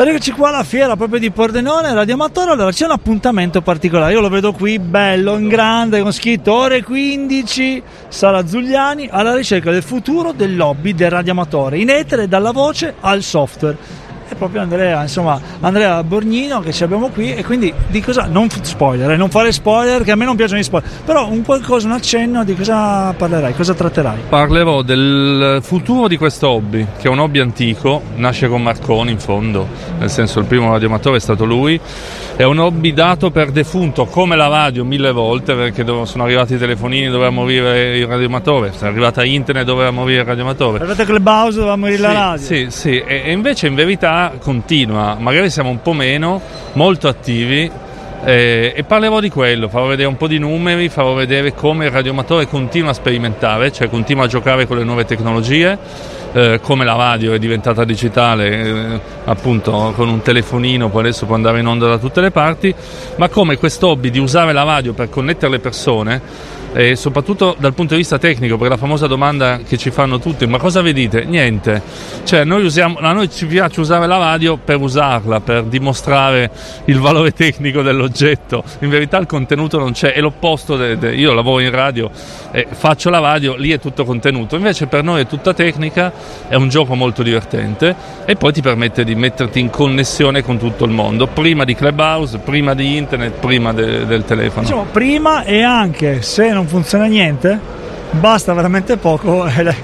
Eccoci qua alla fiera proprio di Pordenone, Radio Amatore. Allora c'è un appuntamento particolare. Io lo vedo qui bello, in grande, con scritto ore 15, Sala Zugliani, alla ricerca del futuro del lobby del radioamatore, in etere dalla voce al software è proprio Andrea, insomma, Andrea Borgnino che ci abbiamo qui e quindi di cosa, non spoiler, eh, non fare spoiler che a me non piacciono gli spoiler, però un qualcosa, un accenno di cosa parlerai, cosa tratterai? Parlerò del futuro di questo hobby, che è un hobby antico, nasce con Marconi in fondo, nel senso il primo radioamatore è stato lui, è un hobby dato per defunto come la radio mille volte perché sono arrivati i telefonini doveva morire il radioamatore, è arrivata internet doveva morire il radioamatore. È arrivata Clubhouse doveva morire sì, la radio. Sì, sì, e invece in verità continua, magari siamo un po' meno, molto attivi eh, e parlerò di quello, farò vedere un po' di numeri, farò vedere come il radioamatore continua a sperimentare, cioè continua a giocare con le nuove tecnologie, eh, come la radio è diventata digitale, eh, appunto con un telefonino, poi adesso può andare in onda da tutte le parti, ma come questo hobby di usare la radio per connettere le persone e soprattutto dal punto di vista tecnico, perché la famosa domanda che ci fanno tutti, ma cosa vedete? Niente, cioè noi usiamo, a noi ci piace usare la radio per usarla, per dimostrare il valore tecnico dell'oggetto, in verità il contenuto non c'è, è l'opposto, de, de, io lavoro in radio, e faccio la radio, lì è tutto contenuto, invece per noi è tutta tecnica, è un gioco molto divertente e poi ti permette di metterti in connessione con tutto il mondo, prima di Clubhouse, prima di internet, prima de, del telefono. Diciamo, prima e anche se non funziona niente, basta veramente poco e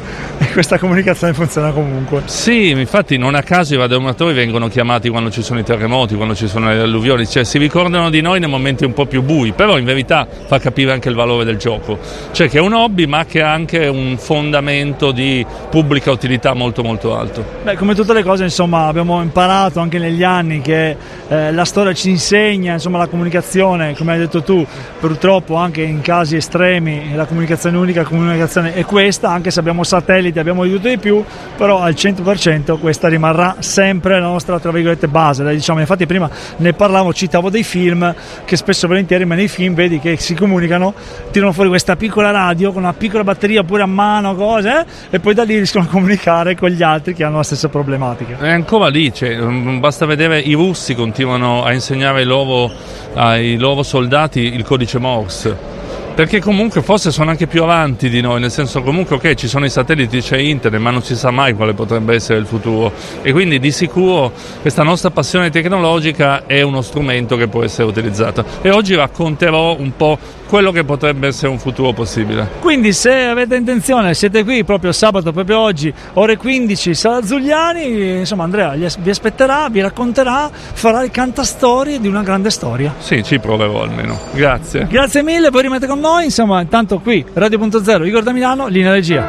questa comunicazione funziona comunque. Sì, infatti non a caso i radioamatori vengono chiamati quando ci sono i terremoti, quando ci sono le alluvioni, cioè si ricordano di noi nei momenti un po' più bui, però in verità fa capire anche il valore del gioco, cioè che è un hobby ma che ha anche un fondamento di pubblica utilità molto molto alto. Beh, come tutte le cose insomma abbiamo imparato anche negli anni che eh, la storia ci insegna, insomma la comunicazione, come hai detto tu, purtroppo anche in casi estremi la comunicazione unica, la comunicazione è questa, anche se abbiamo satelliti satelliti abbiamo di tutto di più, però al 100% questa rimarrà sempre la nostra tra virgolette base. Diciamo, infatti prima ne parlavo, citavo dei film che spesso e volentieri, ma nei film vedi che si comunicano, tirano fuori questa piccola radio con una piccola batteria pure a mano, cose, eh, e poi da lì riescono a comunicare con gli altri che hanno la stessa problematica. È ancora lì, cioè, basta vedere i russi continuano a insegnare ai loro, ai loro soldati il codice Morse perché comunque forse sono anche più avanti di noi, nel senso comunque ok ci sono i satelliti, c'è internet, ma non si sa mai quale potrebbe essere il futuro. E quindi di sicuro questa nostra passione tecnologica è uno strumento che può essere utilizzato. E oggi racconterò un po' quello che potrebbe essere un futuro possibile. Quindi se avete intenzione, siete qui proprio sabato, proprio oggi, ore 15, Sala Zugliani, insomma Andrea vi aspetterà, vi racconterà, farà il cantastorie di una grande storia. Sì, ci proverò almeno. Grazie. Grazie mille, poi rimanete con noi, insomma, intanto qui Radio.0, Igor da Milano, linea regia.